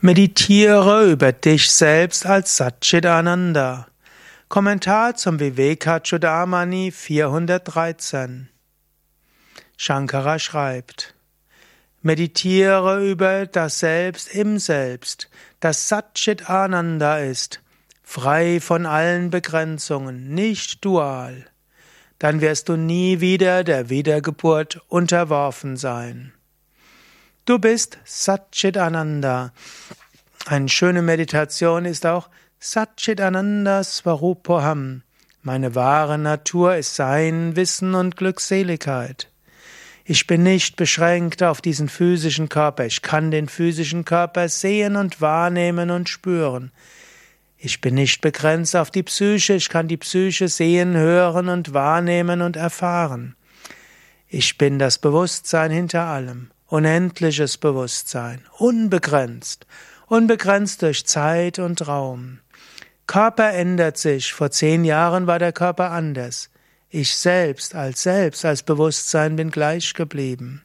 Meditiere über dich selbst als Satchitananda. Kommentar zum Vivekachudamani 413. Shankara schreibt: Meditiere über das Selbst im Selbst, das Satchit Ananda ist, frei von allen Begrenzungen, nicht dual. Dann wirst du nie wieder der Wiedergeburt unterworfen sein. Du bist Satchitananda. Eine schöne Meditation ist auch Satchitananda Swarupoham. Meine wahre Natur ist Sein, Wissen und Glückseligkeit. Ich bin nicht beschränkt auf diesen physischen Körper. Ich kann den physischen Körper sehen und wahrnehmen und spüren. Ich bin nicht begrenzt auf die Psyche. Ich kann die Psyche sehen, hören und wahrnehmen und erfahren. Ich bin das Bewusstsein hinter allem unendliches Bewusstsein, unbegrenzt, unbegrenzt durch Zeit und Raum. Körper ändert sich. Vor zehn Jahren war der Körper anders. Ich selbst als Selbst, als Bewusstsein bin gleich geblieben.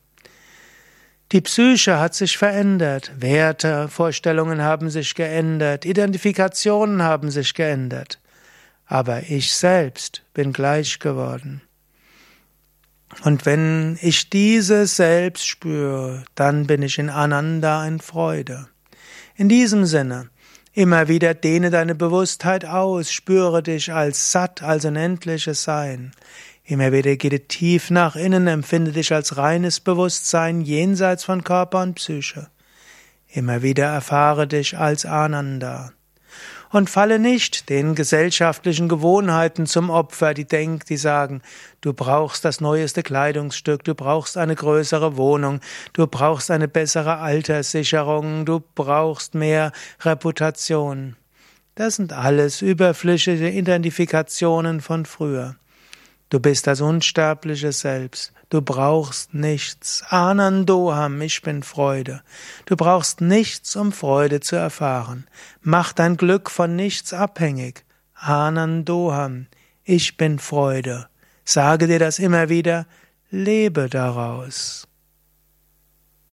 Die Psyche hat sich verändert, Werte, Vorstellungen haben sich geändert, Identifikationen haben sich geändert. Aber ich selbst bin gleich geworden. Und wenn ich dieses selbst spüre, dann bin ich in Ananda in Freude. In diesem Sinne, immer wieder dehne deine Bewusstheit aus, spüre dich als satt, als unendliches Sein. Immer wieder gehe tief nach innen, empfinde dich als reines Bewusstsein jenseits von Körper und Psyche. Immer wieder erfahre dich als Ananda und falle nicht den gesellschaftlichen Gewohnheiten zum Opfer, die denken, die sagen, du brauchst das neueste Kleidungsstück, du brauchst eine größere Wohnung, du brauchst eine bessere Alterssicherung, du brauchst mehr Reputation. Das sind alles überflüssige Identifikationen von früher. Du bist das unsterbliche Selbst. Du brauchst nichts. Anandoham, ich bin Freude. Du brauchst nichts, um Freude zu erfahren. Mach dein Glück von nichts abhängig. Anandoham, ich bin Freude. Sage dir das immer wieder, lebe daraus.